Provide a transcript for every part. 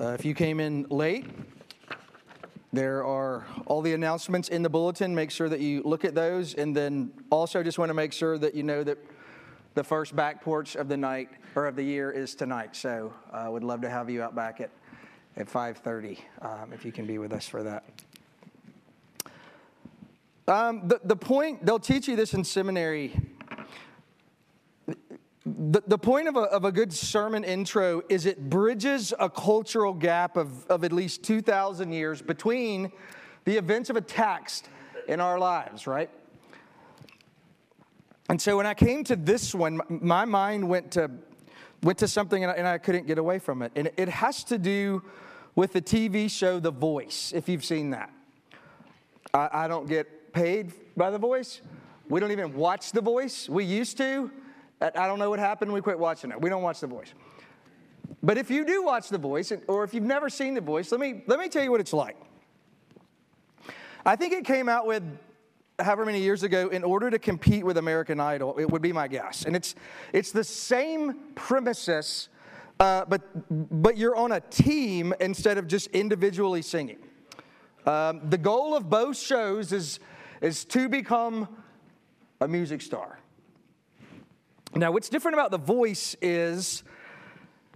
Uh, if you came in late, there are all the announcements in the bulletin. Make sure that you look at those. And then also just want to make sure that you know that the first back porch of the night or of the year is tonight. So I uh, would love to have you out back at, at 5.30 um, if you can be with us for that. Um, the, the point, they'll teach you this in seminary the, the point of a, of a good sermon intro is it bridges a cultural gap of, of at least 2,000 years between the events of a text in our lives, right? And so when I came to this one, my mind went to, went to something and I, and I couldn't get away from it. And it has to do with the TV show The Voice, if you've seen that. I, I don't get paid by The Voice. We don't even watch The Voice. We used to. I don't know what happened. We quit watching it. We don't watch The Voice. But if you do watch The Voice, or if you've never seen The Voice, let me, let me tell you what it's like. I think it came out with however many years ago in order to compete with American Idol, it would be my guess. And it's, it's the same premises, uh, but, but you're on a team instead of just individually singing. Um, the goal of both shows is, is to become a music star. Now, what's different about The Voice is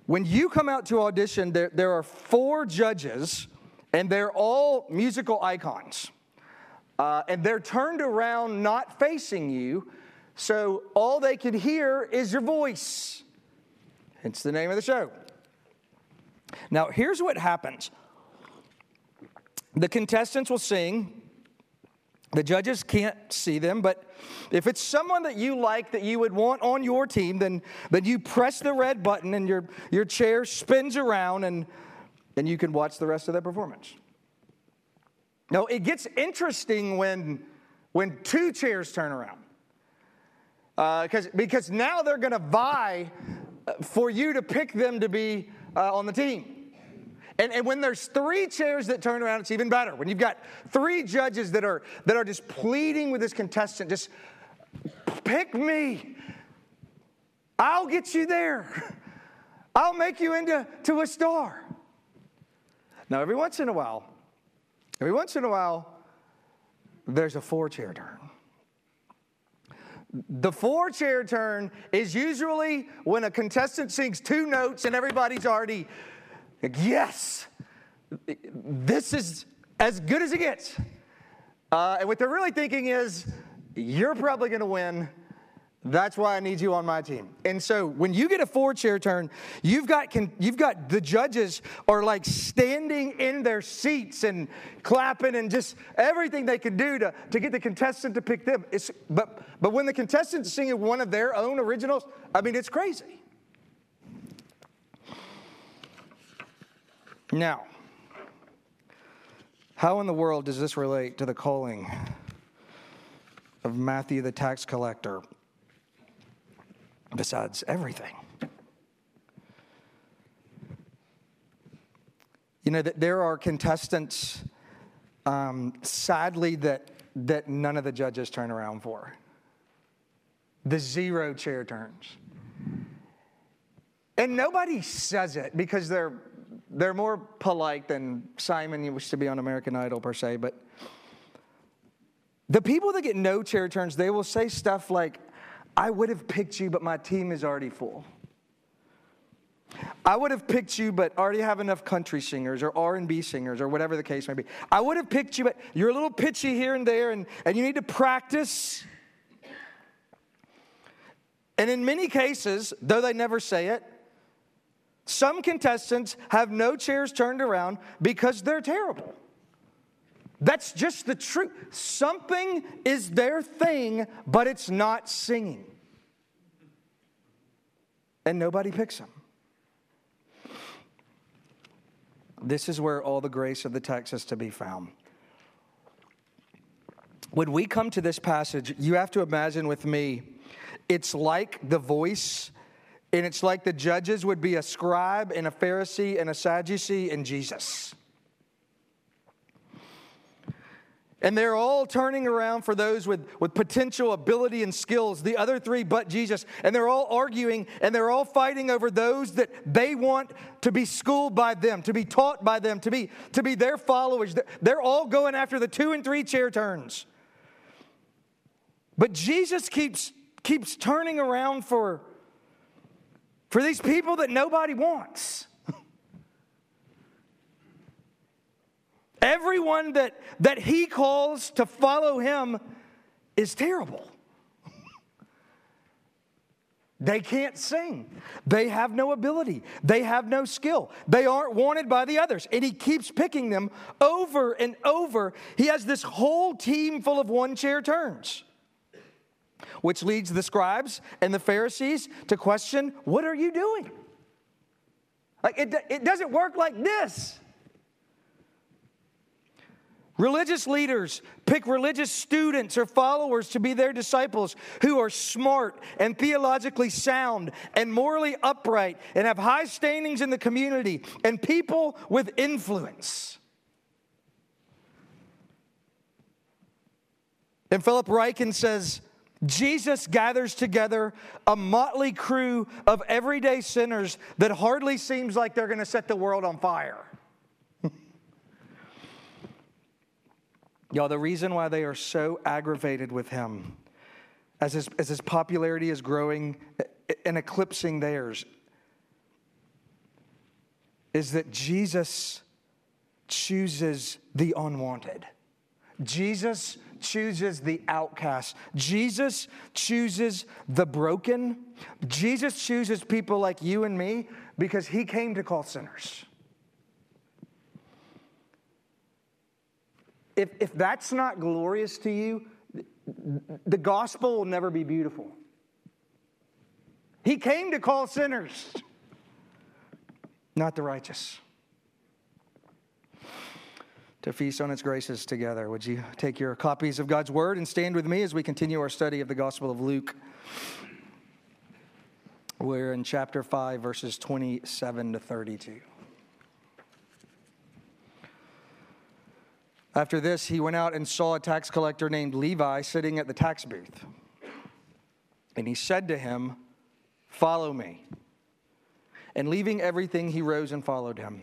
when you come out to audition, there, there are four judges, and they're all musical icons. Uh, and they're turned around not facing you, so all they can hear is your voice. It's the name of the show. Now, here's what happens the contestants will sing, the judges can't see them, but if it's someone that you like that you would want on your team, then, then you press the red button and your, your chair spins around and, and you can watch the rest of their performance. Now, it gets interesting when, when two chairs turn around. Uh, because now they're going to vie for you to pick them to be uh, on the team. And, and when there's three chairs that turn around, it's even better. When you've got three judges that are, that are just pleading with this contestant, just pick me. I'll get you there. I'll make you into to a star. Now, every once in a while, every once in a while, there's a four chair turn. The four chair turn is usually when a contestant sings two notes and everybody's already like, yes, this is as good as it gets. Uh, and what they're really thinking is, you're probably going to win. That's why I need you on my team. And so when you get a four chair turn, you've got, you've got the judges are like standing in their seats and clapping and just everything they can do to, to get the contestant to pick them. It's, but, but when the contestant's singing one of their own originals, I mean, it's crazy. Now, how in the world does this relate to the calling of Matthew the tax collector? Besides everything. You know, that there are contestants, um, sadly, that, that none of the judges turn around for. The zero chair turns. And nobody says it because they're they're more polite than Simon used to be on American Idol, per se. But the people that get no chair turns, they will say stuff like, I would have picked you, but my team is already full. I would have picked you, but already have enough country singers or R&B singers or whatever the case may be. I would have picked you, but you're a little pitchy here and there, and, and you need to practice. And in many cases, though they never say it, some contestants have no chairs turned around because they're terrible. That's just the truth. Something is their thing, but it's not singing. And nobody picks them. This is where all the grace of the text is to be found. When we come to this passage, you have to imagine with me, it's like the voice and it's like the judges would be a scribe and a Pharisee and a Sadducee and Jesus. And they're all turning around for those with, with potential ability and skills, the other three but Jesus. And they're all arguing and they're all fighting over those that they want to be schooled by them, to be taught by them, to be, to be their followers. They're all going after the two and three chair turns. But Jesus keeps, keeps turning around for, for these people that nobody wants. Everyone that, that he calls to follow him is terrible. They can't sing. They have no ability. They have no skill. They aren't wanted by the others. And he keeps picking them over and over. He has this whole team full of one chair turns, which leads the scribes and the Pharisees to question what are you doing? Like, it, it doesn't work like this. Religious leaders pick religious students or followers to be their disciples who are smart and theologically sound and morally upright and have high standings in the community and people with influence. And Philip Ryken says, Jesus gathers together a motley crew of everyday sinners that hardly seems like they're going to set the world on fire. Y'all, the reason why they are so aggravated with him as his, as his popularity is growing and eclipsing theirs is that Jesus chooses the unwanted. Jesus chooses the outcast. Jesus chooses the broken. Jesus chooses people like you and me because he came to call sinners. if, if that's not glorious to you, the gospel will never be beautiful. He came to call sinners, not the righteous. To feast on its graces together. Would you take your copies of God's word and stand with me as we continue our study of the Gospel of Luke? We're in chapter 5, verses 27 to 32. After this, he went out and saw a tax collector named Levi sitting at the tax booth. And he said to him, Follow me. And leaving everything, he rose and followed him.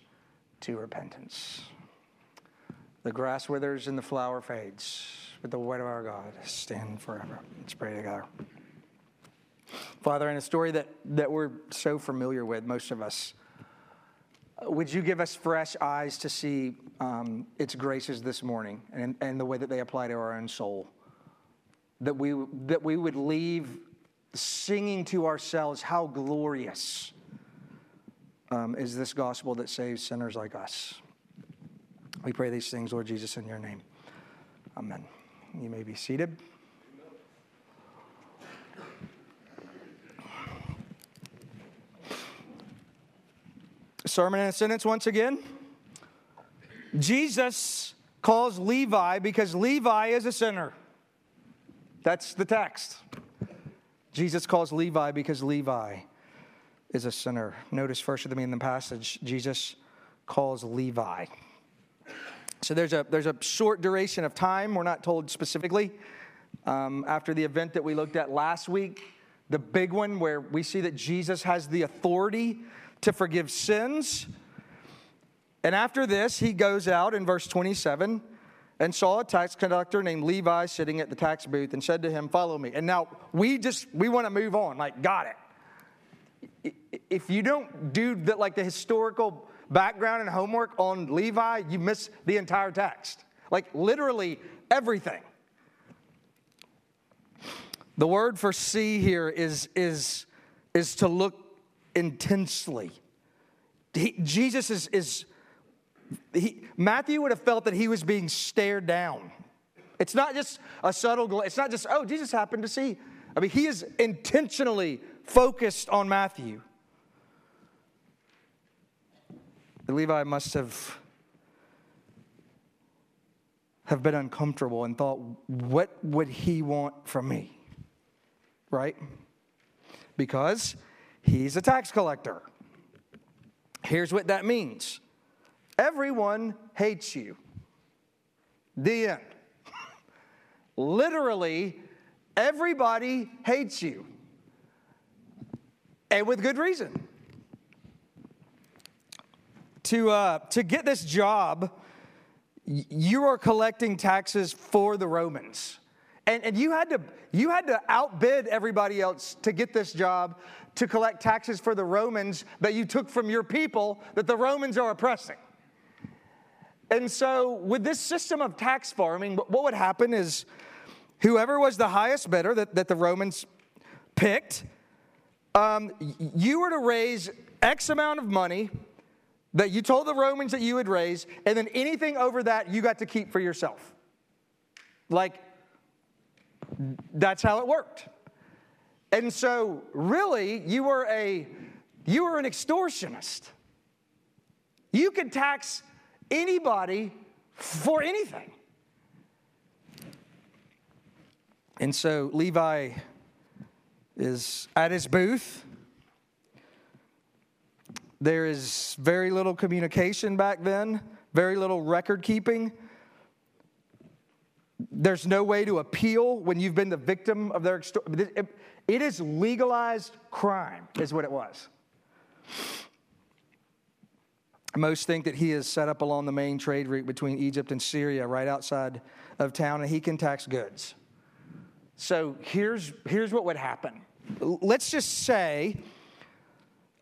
to repentance. The grass withers and the flower fades, but the word of our God stand forever. Let's pray together. Father, in a story that, that we're so familiar with, most of us, would you give us fresh eyes to see um, its graces this morning and, and the way that they apply to our own soul? That we, that we would leave singing to ourselves, How glorious um, is this gospel that saves sinners like us. We pray these things, Lord Jesus, in your name. Amen. You may be seated. Sermon and a sentence once again. Jesus calls Levi because Levi is a sinner. That's the text. Jesus calls Levi because Levi is a sinner. Notice first with me in the passage, Jesus calls Levi. So there's a, there's a short duration of time, we're not told specifically. Um, after the event that we looked at last week, the big one where we see that Jesus has the authority to forgive sins. And after this, he goes out in verse 27 and saw a tax conductor named Levi sitting at the tax booth and said to him, Follow me. And now we just, we want to move on, like, got it. If you don't do the, like the historical background and homework on Levi, you miss the entire text. Like, literally everything. The word for see here is, is, is to look intensely. He, Jesus is, is he, Matthew would have felt that he was being stared down. It's not just a subtle, it's not just, oh, Jesus happened to see. I mean, he is intentionally focused on Matthew. The Levi must have have been uncomfortable and thought, what would he want from me? Right? Because he's a tax collector. Here's what that means everyone hates you. The end. Literally, everybody hates you. And with good reason. To, uh, to get this job, you are collecting taxes for the Romans. And, and you, had to, you had to outbid everybody else to get this job to collect taxes for the Romans that you took from your people that the Romans are oppressing. And so, with this system of tax farming, what would happen is whoever was the highest bidder that, that the Romans picked, um, you were to raise X amount of money that you told the Romans that you would raise, and then anything over that you got to keep for yourself. Like, that's how it worked. And so, really, you were a you were an extortionist. You could tax anybody for anything. And so Levi is at his booth there is very little communication back then, very little record keeping. There's no way to appeal when you've been the victim of their extortion. It is legalized crime, is what it was. Most think that he is set up along the main trade route between Egypt and Syria, right outside of town, and he can tax goods. So here's, here's what would happen. Let's just say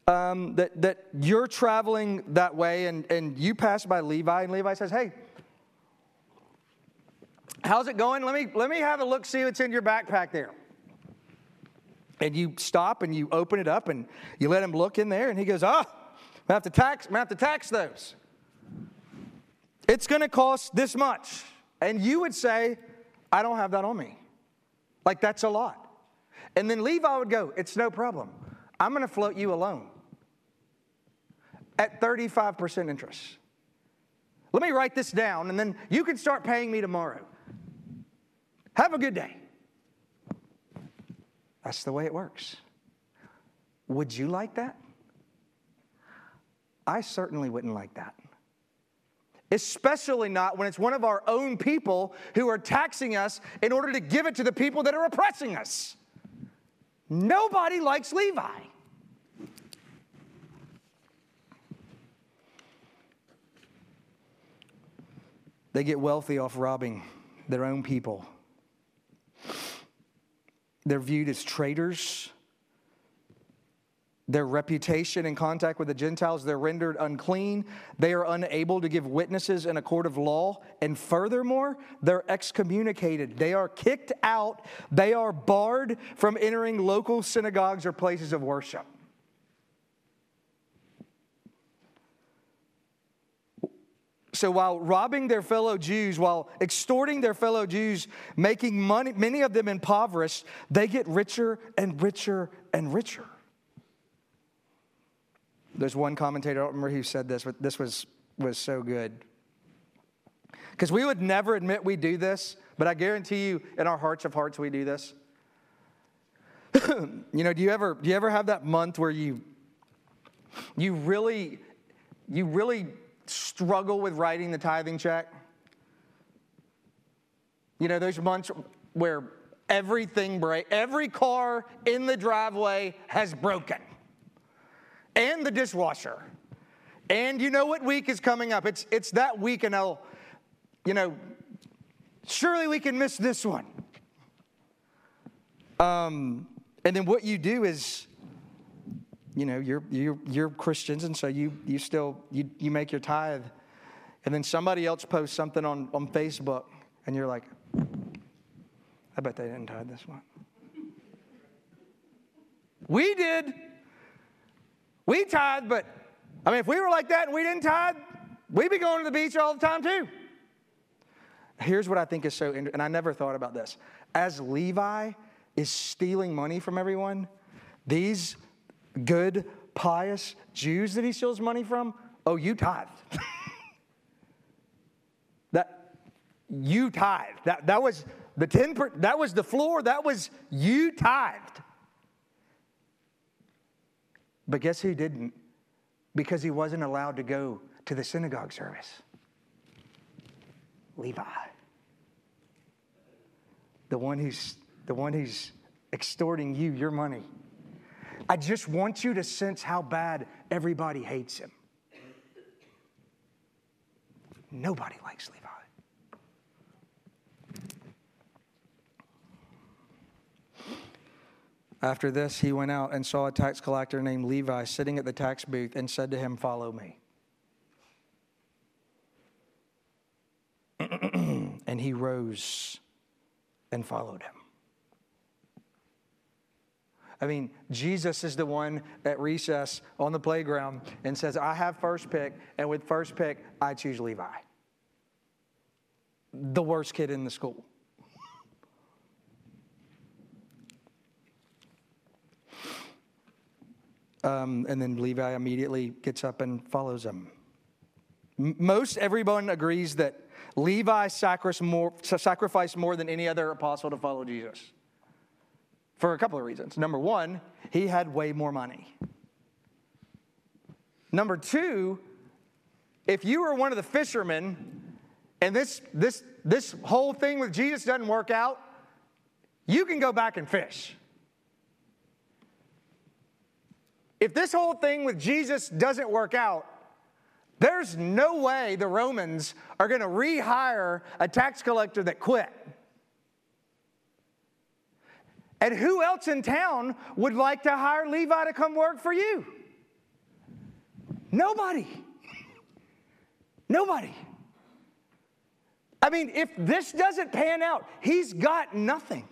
um, that, that you're traveling that way and, and you pass by Levi, and Levi says, Hey, how's it going? Let me, let me have a look, see what's in your backpack there. And you stop and you open it up and you let him look in there, and he goes, Ah, oh, I have to tax, I have to tax those. It's going to cost this much. And you would say, I don't have that on me. Like, that's a lot. And then Levi would go, It's no problem. I'm going to float you a loan at 35% interest. Let me write this down and then you can start paying me tomorrow. Have a good day. That's the way it works. Would you like that? I certainly wouldn't like that. Especially not when it's one of our own people who are taxing us in order to give it to the people that are oppressing us. Nobody likes Levi. They get wealthy off robbing their own people. They're viewed as traitors. Their reputation in contact with the Gentiles, they're rendered unclean. They are unable to give witnesses in a court of law. And furthermore, they're excommunicated. They are kicked out. They are barred from entering local synagogues or places of worship. So while robbing their fellow Jews, while extorting their fellow Jews, making money, many of them impoverished, they get richer and richer and richer. There's one commentator, I don't remember who said this, but this was, was so good. Because we would never admit we do this, but I guarantee you, in our hearts of hearts, we do this. you know, do you ever do you ever have that month where you you really you really struggle with writing the tithing check? You know, those months where everything break, every car in the driveway has broken, and the dishwasher. And you know what week is coming up? It's, it's that week, and I'll, you know, surely we can miss this one. Um, and then what you do is you know, you're, you're, you're Christians, and so you, you still, you, you make your tithe. And then somebody else posts something on, on Facebook, and you're like, I bet they didn't tithe this one. We did. We tithe, but I mean, if we were like that and we didn't tithe, we'd be going to the beach all the time too. here's what I think is so, and I never thought about this. As Levi is stealing money from everyone, these good, pious Jews that he steals money from, oh, you tithe. that you tithe. That, that was the 10 per, that was the floor, that was you tithed. But guess who didn't? Because he wasn't allowed to go to the synagogue service. Levi. The one who's the one who's extorting you your money. I just want you to sense how bad everybody hates him. Nobody likes Levi. After this, he went out and saw a tax collector named Levi sitting at the tax booth and said to him, Follow me. and he rose and followed him. I mean, Jesus is the one at recess on the playground and says, I have first pick, and with first pick, I choose Levi. The worst kid in the school. Um, and then Levi immediately gets up and follows him. Most everyone agrees that Levi sacrificed more than any other apostle to follow Jesus for a couple of reasons. Number one, he had way more money. Number two, if you were one of the fishermen and this, this, this whole thing with Jesus doesn't work out, you can go back and fish. If this whole thing with Jesus doesn't work out, there's no way the Romans are going to rehire a tax collector that quit. And who else in town would like to hire Levi to come work for you? Nobody. Nobody. I mean, if this doesn't pan out, he's got nothing.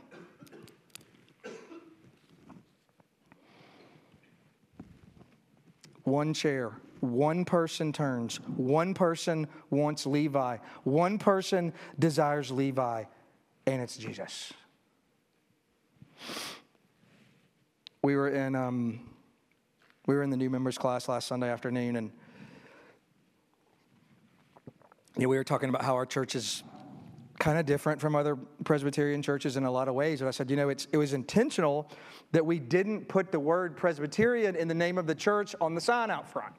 One chair, one person turns, one person wants Levi, one person desires Levi, and it's Jesus. We were in um, we were in the new members class last Sunday afternoon, and you know, we were talking about how our church is kind of different from other Presbyterian churches in a lot of ways. And I said, you know, it was intentional that we didn't put the word Presbyterian in the name of the church on the sign out front.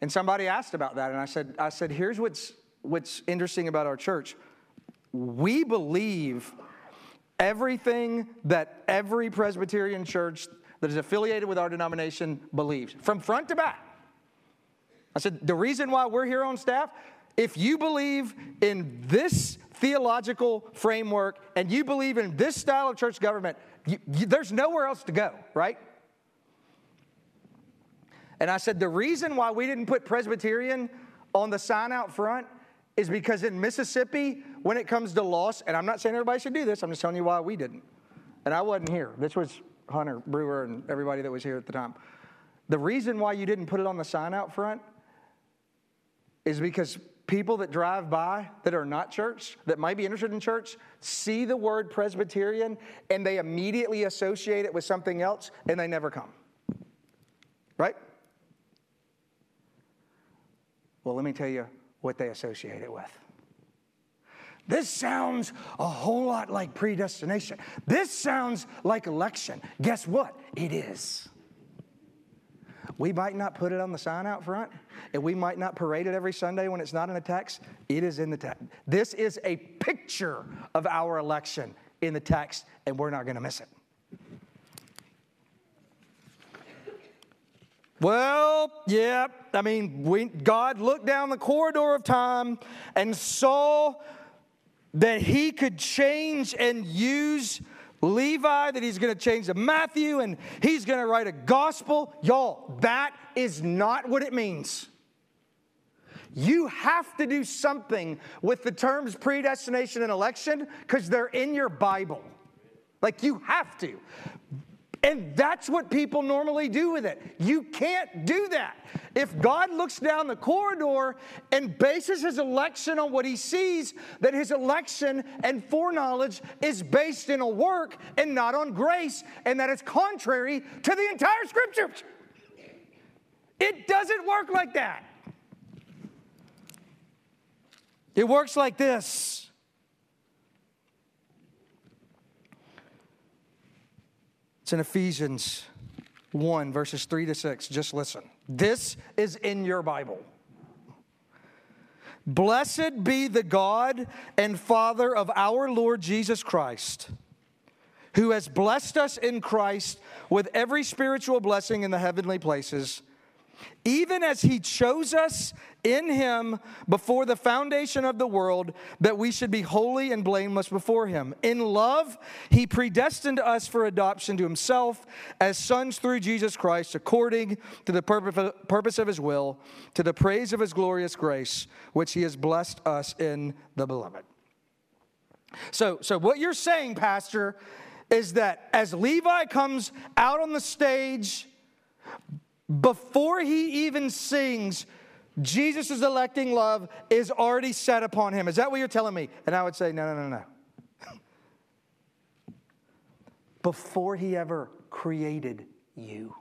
And somebody asked about that, and I said, I said, here's what's what's interesting about our church. We believe everything that every Presbyterian church that is affiliated with our denomination believes, from front to back. I said, the reason why we're here on staff, if you believe in this theological framework and you believe in this style of church government, you, you, there's nowhere else to go, right? And I said, the reason why we didn't put Presbyterian on the sign out front is because in Mississippi, when it comes to loss, and I'm not saying everybody should do this, I'm just telling you why we didn't. And I wasn't here. This was Hunter Brewer and everybody that was here at the time. The reason why you didn't put it on the sign out front is because people that drive by that are not church, that might be interested in church, see the word Presbyterian and they immediately associate it with something else and they never come. Right? Well, let me tell you what they associate it with. This sounds a whole lot like predestination. This sounds like election. Guess what? It is. We might not put it on the sign out front, and we might not parade it every Sunday when it's not in the text. It is in the text. This is a picture of our election in the text, and we're not going to miss it. Well, yeah, I mean, we, God looked down the corridor of time and saw that he could change and use Levi, that he's going to change to Matthew, and he's going to write a gospel. Y'all, that is not what it means. You have to do something with the terms predestination and election because they're in your Bible. Like you have to. And that's what people normally do with it. You can't do that. If God looks down the corridor and bases his election on what he sees, that his election and foreknowledge is based in a work and not on grace, and that is contrary to the entire scripture. It doesn't work like that. It works like this. It's in Ephesians 1, verses 3 to 6. Just listen. This is in your Bible. Blessed be the God and Father of our Lord Jesus Christ, who has blessed us in Christ with every spiritual blessing in the heavenly places even as he chose us in him before the foundation of the world, that we should be holy and blameless before him. In love, he predestined us for adoption to himself as sons through Jesus Christ, according to the purpose of his will, to the praise of his glorious grace, which he has blessed us in the beloved. So, so what you're saying, Pastor, is that as Levi comes out on the stage, before he even sings, Jesus' electing love is already set upon him. Is that what you're telling me? And I would say, no, no, no, no. Before he ever created you,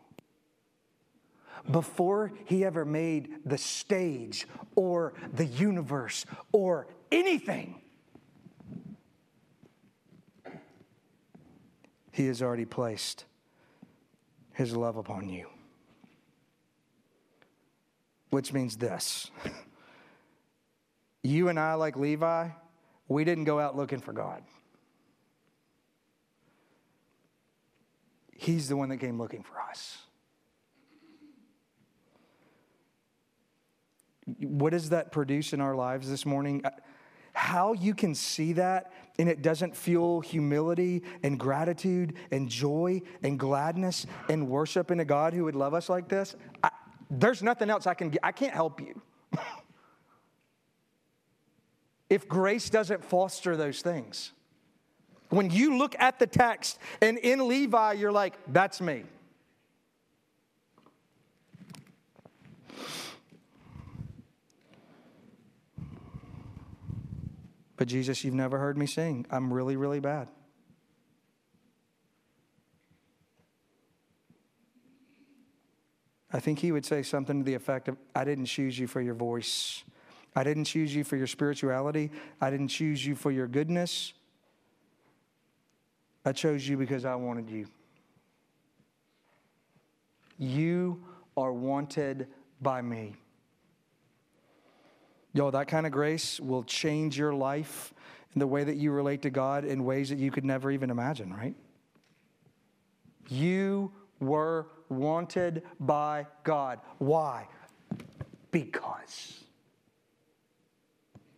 before he ever made the stage or the universe or anything, he has already placed his love upon you which means this. You and I, like Levi, we didn't go out looking for God. He's the one that came looking for us. What does that produce in our lives this morning? Uh, how you can see that and it doesn't fuel humility and gratitude and joy and gladness and worship in a God who would love us like this, I, there's nothing else I can get. I can't help you. if grace doesn't foster those things. When you look at the text and in Levi, you're like, that's me. But Jesus, you've never heard me sing. I'm really, really bad. I think he would say something to the effect of, I didn't choose you for your voice. I didn't choose you for your spirituality. I didn't choose you for your goodness. I chose you because I wanted you. You are wanted by me. Yo, that kind of grace will change your life and the way that you relate to God in ways that you could never even imagine, right? You were wanted by God. Why? Because.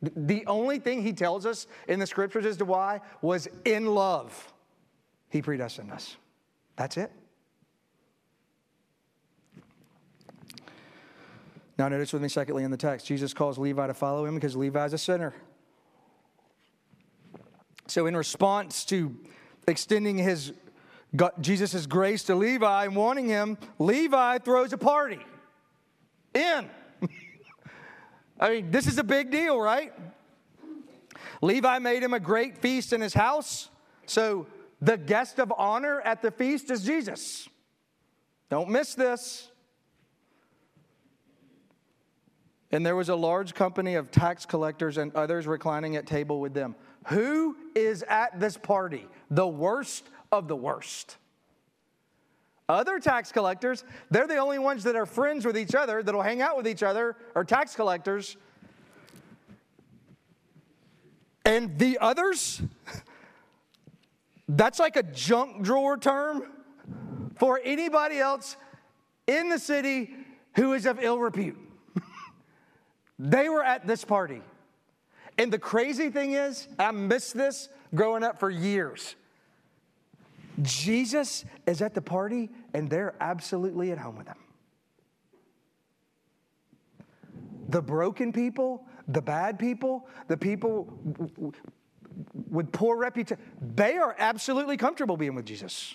The only thing he tells us in the scriptures as to why was in love. He predestined us. That's it. Now, notice with me, secondly, in the text, Jesus calls Levi to follow him because Levi is a sinner. So, in response to extending his Jesus' grace to Levi and wanting him, Levi throws a party. In. I mean, this is a big deal, right? Levi made him a great feast in his house. So the guest of honor at the feast is Jesus. Don't miss this. And there was a large company of tax collectors and others reclining at table with them. Who is at this party? The worst of the worst. Other tax collectors, they're the only ones that are friends with each other, that'll hang out with each other, are tax collectors. And the others, that's like a junk drawer term for anybody else in the city who is of ill repute. they were at this party. And the crazy thing is, I missed this growing up for years. Jesus is at the party and they're absolutely at home with him. The broken people, the bad people, the people with poor reputation, they are absolutely comfortable being with Jesus.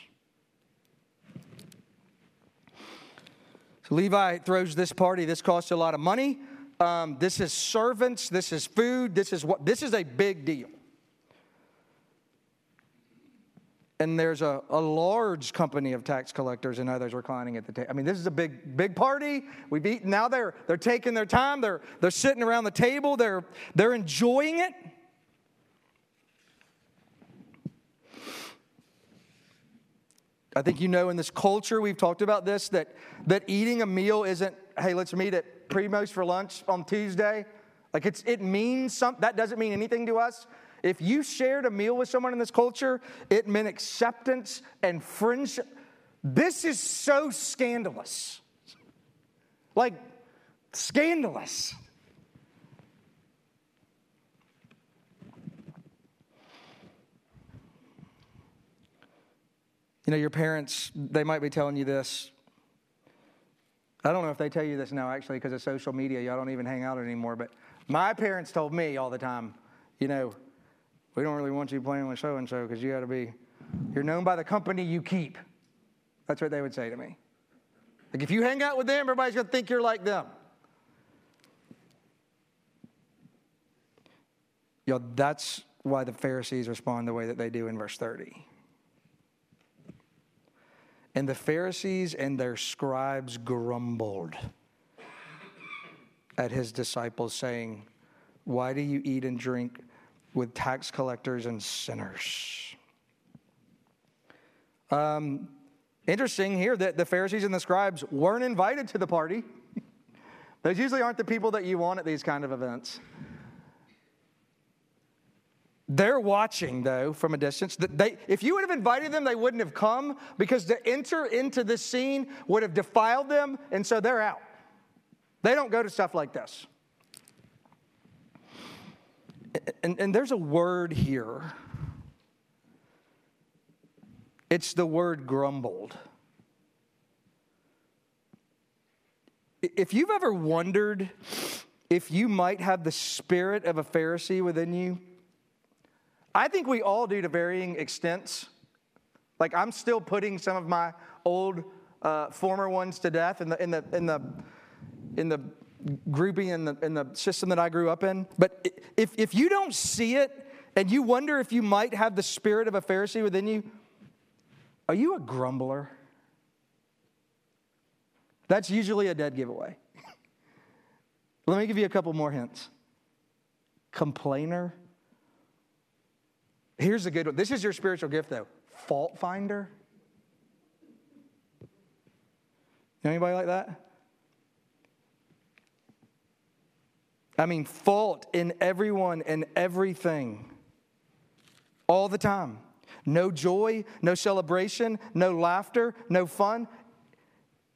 So Levi throws this party. This costs a lot of money. Um, this is servants. This is food. This is what. This is a big deal. And there's a, a large company of tax collectors and others reclining at the table. I mean, this is a big, big party. We've eaten. Now they're they're taking their time. They're they're sitting around the table. They're they're enjoying it. I think you know in this culture, we've talked about this, that, that eating a meal isn't, hey, let's meet at Primo's for lunch on Tuesday. Like it's, it means something, that doesn't mean anything to us. If you shared a meal with someone in this culture, it meant acceptance and friendship. This is so scandalous. Like, scandalous. You know, your parents, they might be telling you this. I don't know if they tell you this now, actually, because of social media. Y'all don't even hang out anymore. But my parents told me all the time, you know, we don't really want you playing with so and so because you got to be, you're known by the company you keep. That's what they would say to me. Like, if you hang out with them, everybody's going to think you're like them. Yo, that's why the Pharisees respond the way that they do in verse 30. And the Pharisees and their scribes grumbled at his disciples, saying, Why do you eat and drink with tax collectors and sinners? Um, interesting here that the Pharisees and the scribes weren't invited to the party. Those usually aren't the people that you want at these kind of events. They're watching, though, from a distance. They, if you would have invited them, they wouldn't have come because to enter into this scene would have defiled them, and so they're out. They don't go to stuff like this. And, and there's a word here. It's the word grumbled. If you've ever wondered if you might have the spirit of a Pharisee within you, I think we all do to varying extents. Like I'm still putting some of my old uh, former ones to death in the in the in the in the grouping in the in the system that I grew up in. But if if you don't see it and you wonder if you might have the spirit of a Pharisee within you, are you a grumbler? That's usually a dead giveaway. Let me give you a couple more hints. Complainer Here's a good one. This is your spiritual gift, though fault finder. Anybody like that? I mean, fault in everyone and everything all the time. No joy, no celebration, no laughter, no fun.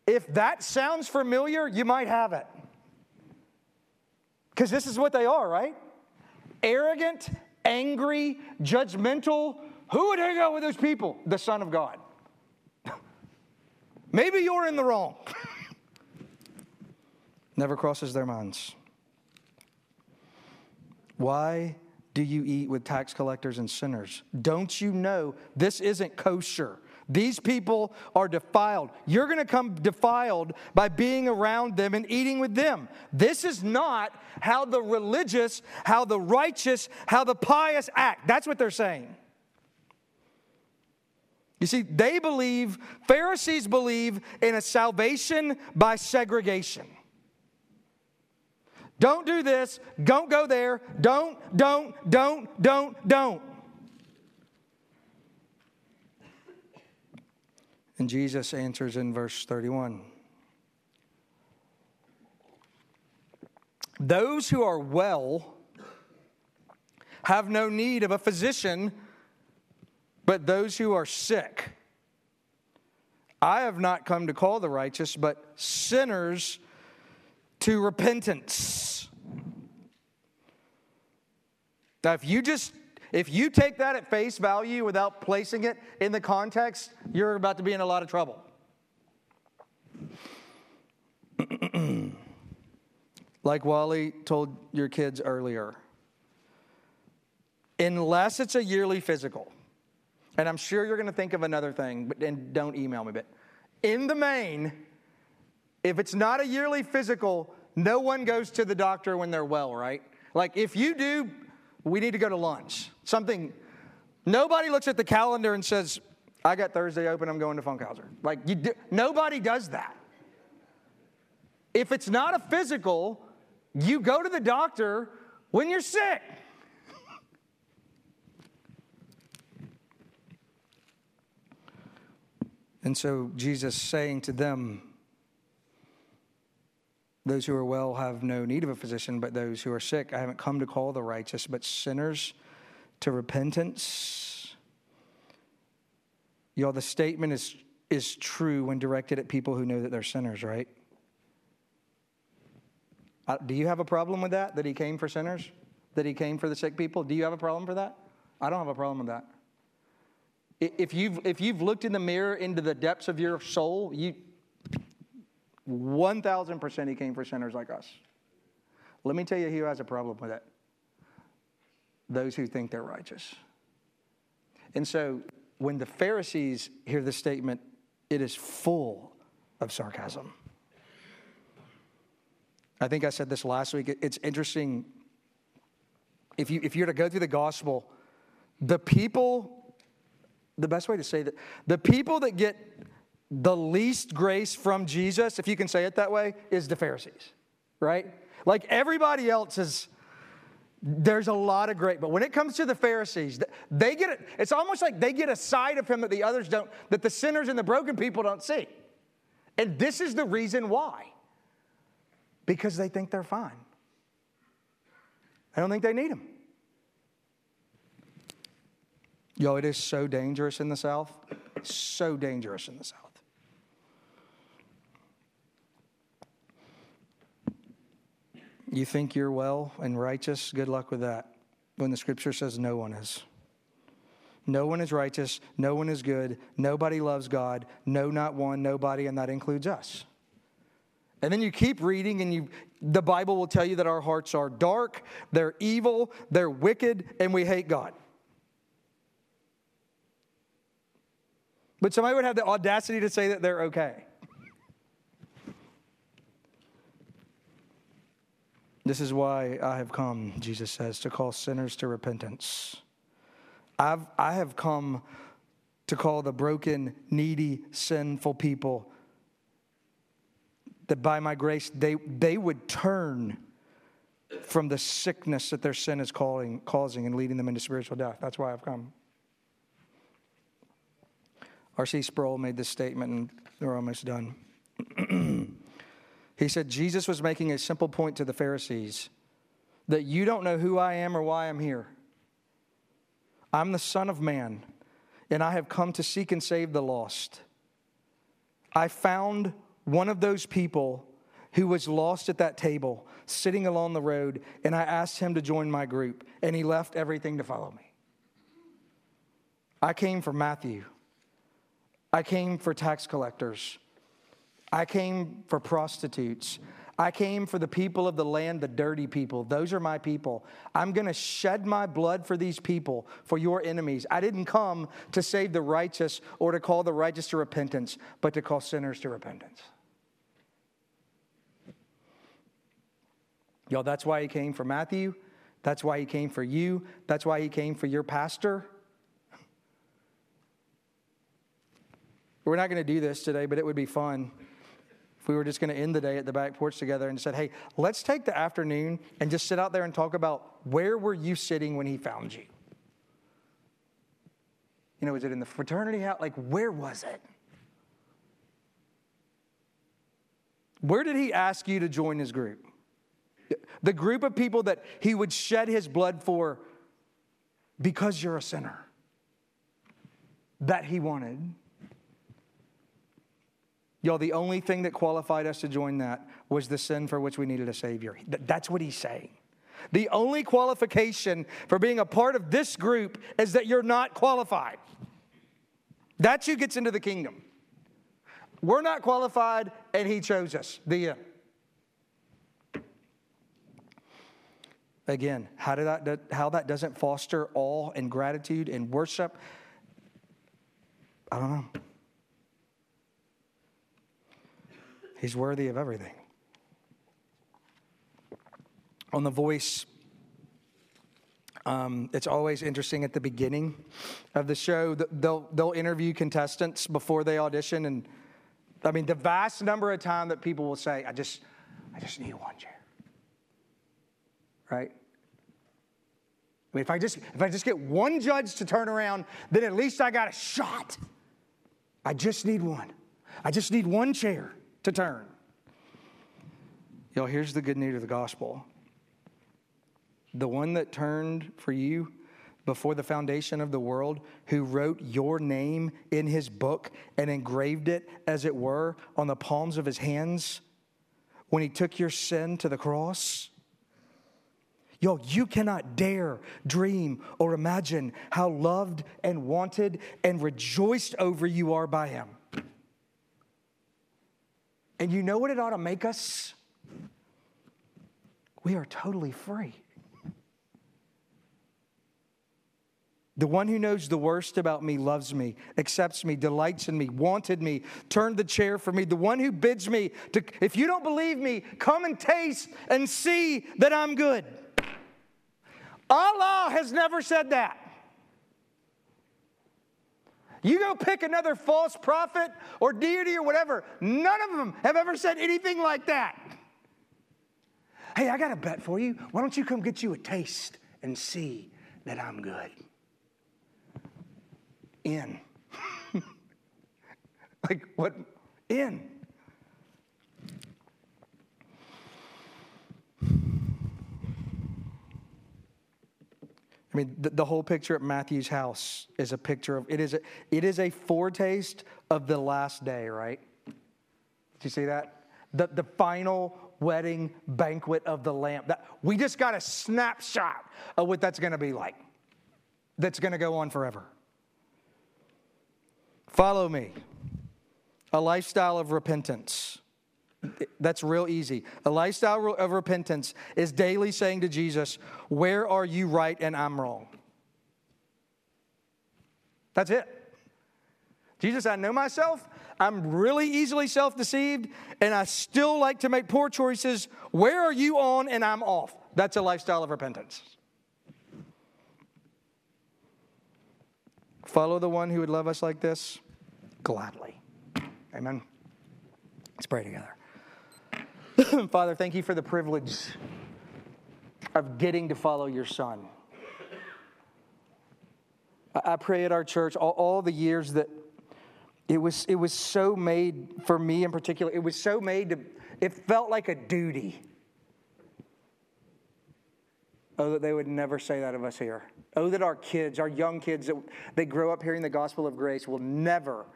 If that sounds familiar, you might have it. Because this is what they are, right? Arrogant, angry, judgmental. Who would hang out with those people? The Son of God. Maybe you're in the wrong. Never crosses their minds. Why do you eat with tax collectors and sinners? Don't you know this isn't kosher? These people are defiled. You're going to come defiled by being around them and eating with them. This is not how the religious, how the righteous, how the pious act. That's what they're saying. You see, they believe, Pharisees believe in a salvation by segregation. Don't do this, don't go there, don't, don't, don't, don't, don't. And Jesus answers in verse 31 Those who are well have no need of a physician, but those who are sick. I have not come to call the righteous, but sinners to repentance. Now, if you just if you take that at face value without placing it in the context, you're about to be in a lot of trouble. like Wally told your kids earlier, unless it's a yearly physical, and I'm sure you're going to think of another thing, but and don't email me, but in the main, if it's not a yearly physical, no one goes to the doctor when they're well, right? Like if you do, we need to go to lunch. Something, nobody looks at the calendar and says, I got Thursday open, I'm going to Funkhauser. Like you do, nobody does that. If it's not a physical, you go to the doctor when you're sick. And so Jesus saying to them, Those who are well have no need of a physician, but those who are sick, I haven't come to call the righteous, but sinners to repentance. Y'all, the statement is, is true when directed at people who know that they're sinners, right? Uh, do you have a problem with that? That he came for sinners? That he came for the sick people? Do you have a problem for that? I don't have a problem with that. If you've, if you've looked in the mirror into the depths of your soul, you 1000% he came for sinners like us. Let me tell you who has a problem with it those who think they're righteous. And so when the Pharisees hear this statement, it is full of sarcasm. I think I said this last week. It's interesting. If you, if you're to go through the gospel, the people, the best way to say that, the people that get the least grace from Jesus, if you can say it that way, is the Pharisees, right? Like everybody else is, there's a lot of great, but when it comes to the Pharisees, they get it. It's almost like they get a side of him that the others don't, that the sinners and the broken people don't see. And this is the reason why because they think they're fine. I don't think they need him. Yo, it is so dangerous in the South. So dangerous in the South. You think you're well and righteous? Good luck with that. When the scripture says no one is. No one is righteous. No one is good. Nobody loves God. No, not one. Nobody, and that includes us. And then you keep reading, and you, the Bible will tell you that our hearts are dark, they're evil, they're wicked, and we hate God. But somebody would have the audacity to say that they're okay. This is why I have come, Jesus says, to call sinners to repentance. I've, I have come to call the broken, needy, sinful people that by my grace they, they would turn from the sickness that their sin is calling, causing and leading them into spiritual death. That's why I've come. R.C. Sproul made this statement, and we're almost done. he said, Jesus was making a simple point to the Pharisees that you don't know who I am or why I'm here. I'm the Son of Man, and I have come to seek and save the lost. I found one of those people who was lost at that table, sitting along the road, and I asked him to join my group, and he left everything to follow me. I came for Matthew. I came for tax collectors. I came for prostitutes. I came for the people of the land, the dirty people. Those are my people. I'm going to shed my blood for these people, for your enemies. I didn't come to save the righteous or to call the righteous to repentance, but to call sinners to repentance. Y'all, that's why he came for Matthew. That's why he came for you. That's why he came for your pastor. We're not going to do this today, but it would be fun we were just going to end the day at the back porch together and said, hey, let's take the afternoon and just sit out there and talk about where were you sitting when he found you? You know, was it in the fraternity house? Like, where was it? Where did he ask you to join his group? The group of people that he would shed his blood for because you're a sinner. That he wanted. Y'all, the only thing that qualified us to join that was the sin for which we needed a Savior. That's what he's saying. The only qualification for being a part of this group is that you're not qualified. That's who gets into the kingdom. We're not qualified, and he chose us. The end. Again, how, did that, how that doesn't foster awe and gratitude and worship, I don't know. He's worthy of everything. On The Voice, um, it's always interesting at the beginning of the show. They'll, they'll interview contestants before they audition. And I mean, the vast number of time that people will say, I just, I just need one chair. Right? I mean, if I just if I just get one judge to turn around, then at least I got a shot. I just need one. I just need one chair to turn. Y'all, here's the good news of the gospel. The one that turned for you before the foundation of the world, who wrote your name in his book and engraved it, as it were, on the palms of his hands when he took your sin to the cross. Yo, you cannot dare dream or imagine how loved and wanted and rejoiced over you are by him. And you know what it ought to make us? We are totally free. The one who knows the worst about me loves me, accepts me, delights in me, wanted me, turned the chair for me. The one who bids me to, if you don't believe me, come and taste and see that I'm good. Allah has never said that. You go pick another false prophet or deity or whatever, none of them have ever said anything like that. Hey, I got a bet for you. Why don't you come get you a taste and see that I'm good? in. like, what? In. I mean, the, the, whole picture at Matthew's house is a picture of it is a, it is a foretaste of the last day, right? Did you see that? The, the final wedding banquet of the Lamb. That, we just got a snapshot of what that's going to be like. That's going to go on forever. Follow me. A lifestyle of repentance. That's real easy. A lifestyle of repentance is daily saying to Jesus, Where are you right and I'm wrong? That's it. Jesus, I know myself. I'm really easily self deceived, and I still like to make poor choices. Where are you on and I'm off? That's a lifestyle of repentance. Follow the one who would love us like this gladly. Amen. Let's pray together. Father, thank you for the privilege of getting to follow your son. I pray at our church all, all, the years that it was, it was so made, for me in particular, it was so made to, it felt like a duty. Oh, that they would never say that of us here. Oh, that our kids, our young kids, that they grow up hearing the gospel of grace will never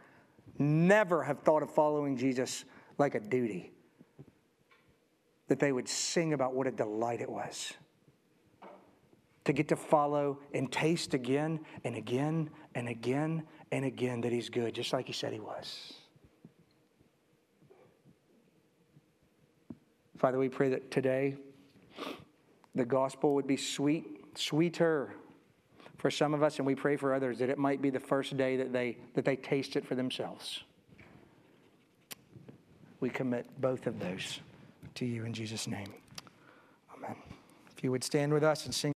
never have thought of following Jesus like a duty. That they would sing about what a delight it was to get to follow and taste again and again and again and again that He's good, just like He said He was. Father, we pray that today the gospel would be sweet, sweeter for some of us, and we pray for others that it might be the first day that they, that they taste it for themselves. We commit both of those to you in Jesus' name. Amen. If you would stand with us and sing.